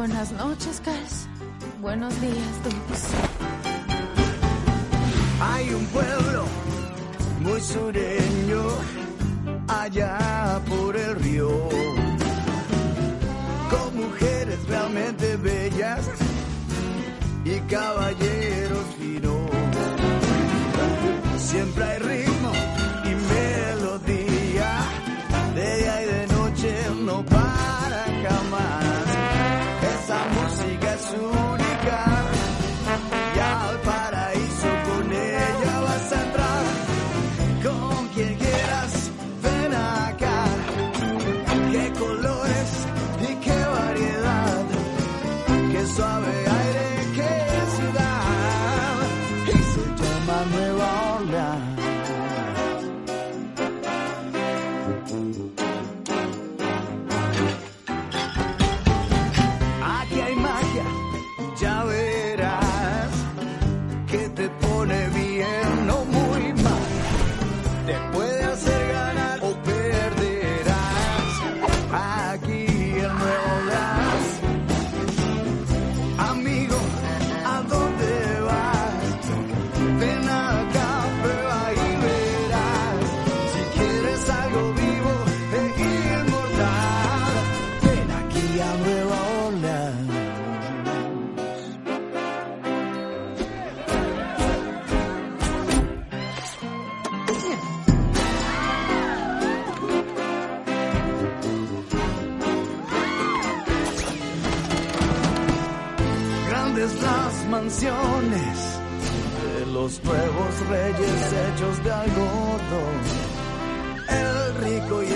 Buenas noches, Cars. Buenos días, Dukes. Hay un pueblo muy sureño allá por el río, con mujeres realmente bellas y caballeros finos. Siempre hay ritmo Suave aire, qué ciudad. Y se llama Nueva Orleans. Las mansiones de los nuevos reyes hechos de algodón. El rico y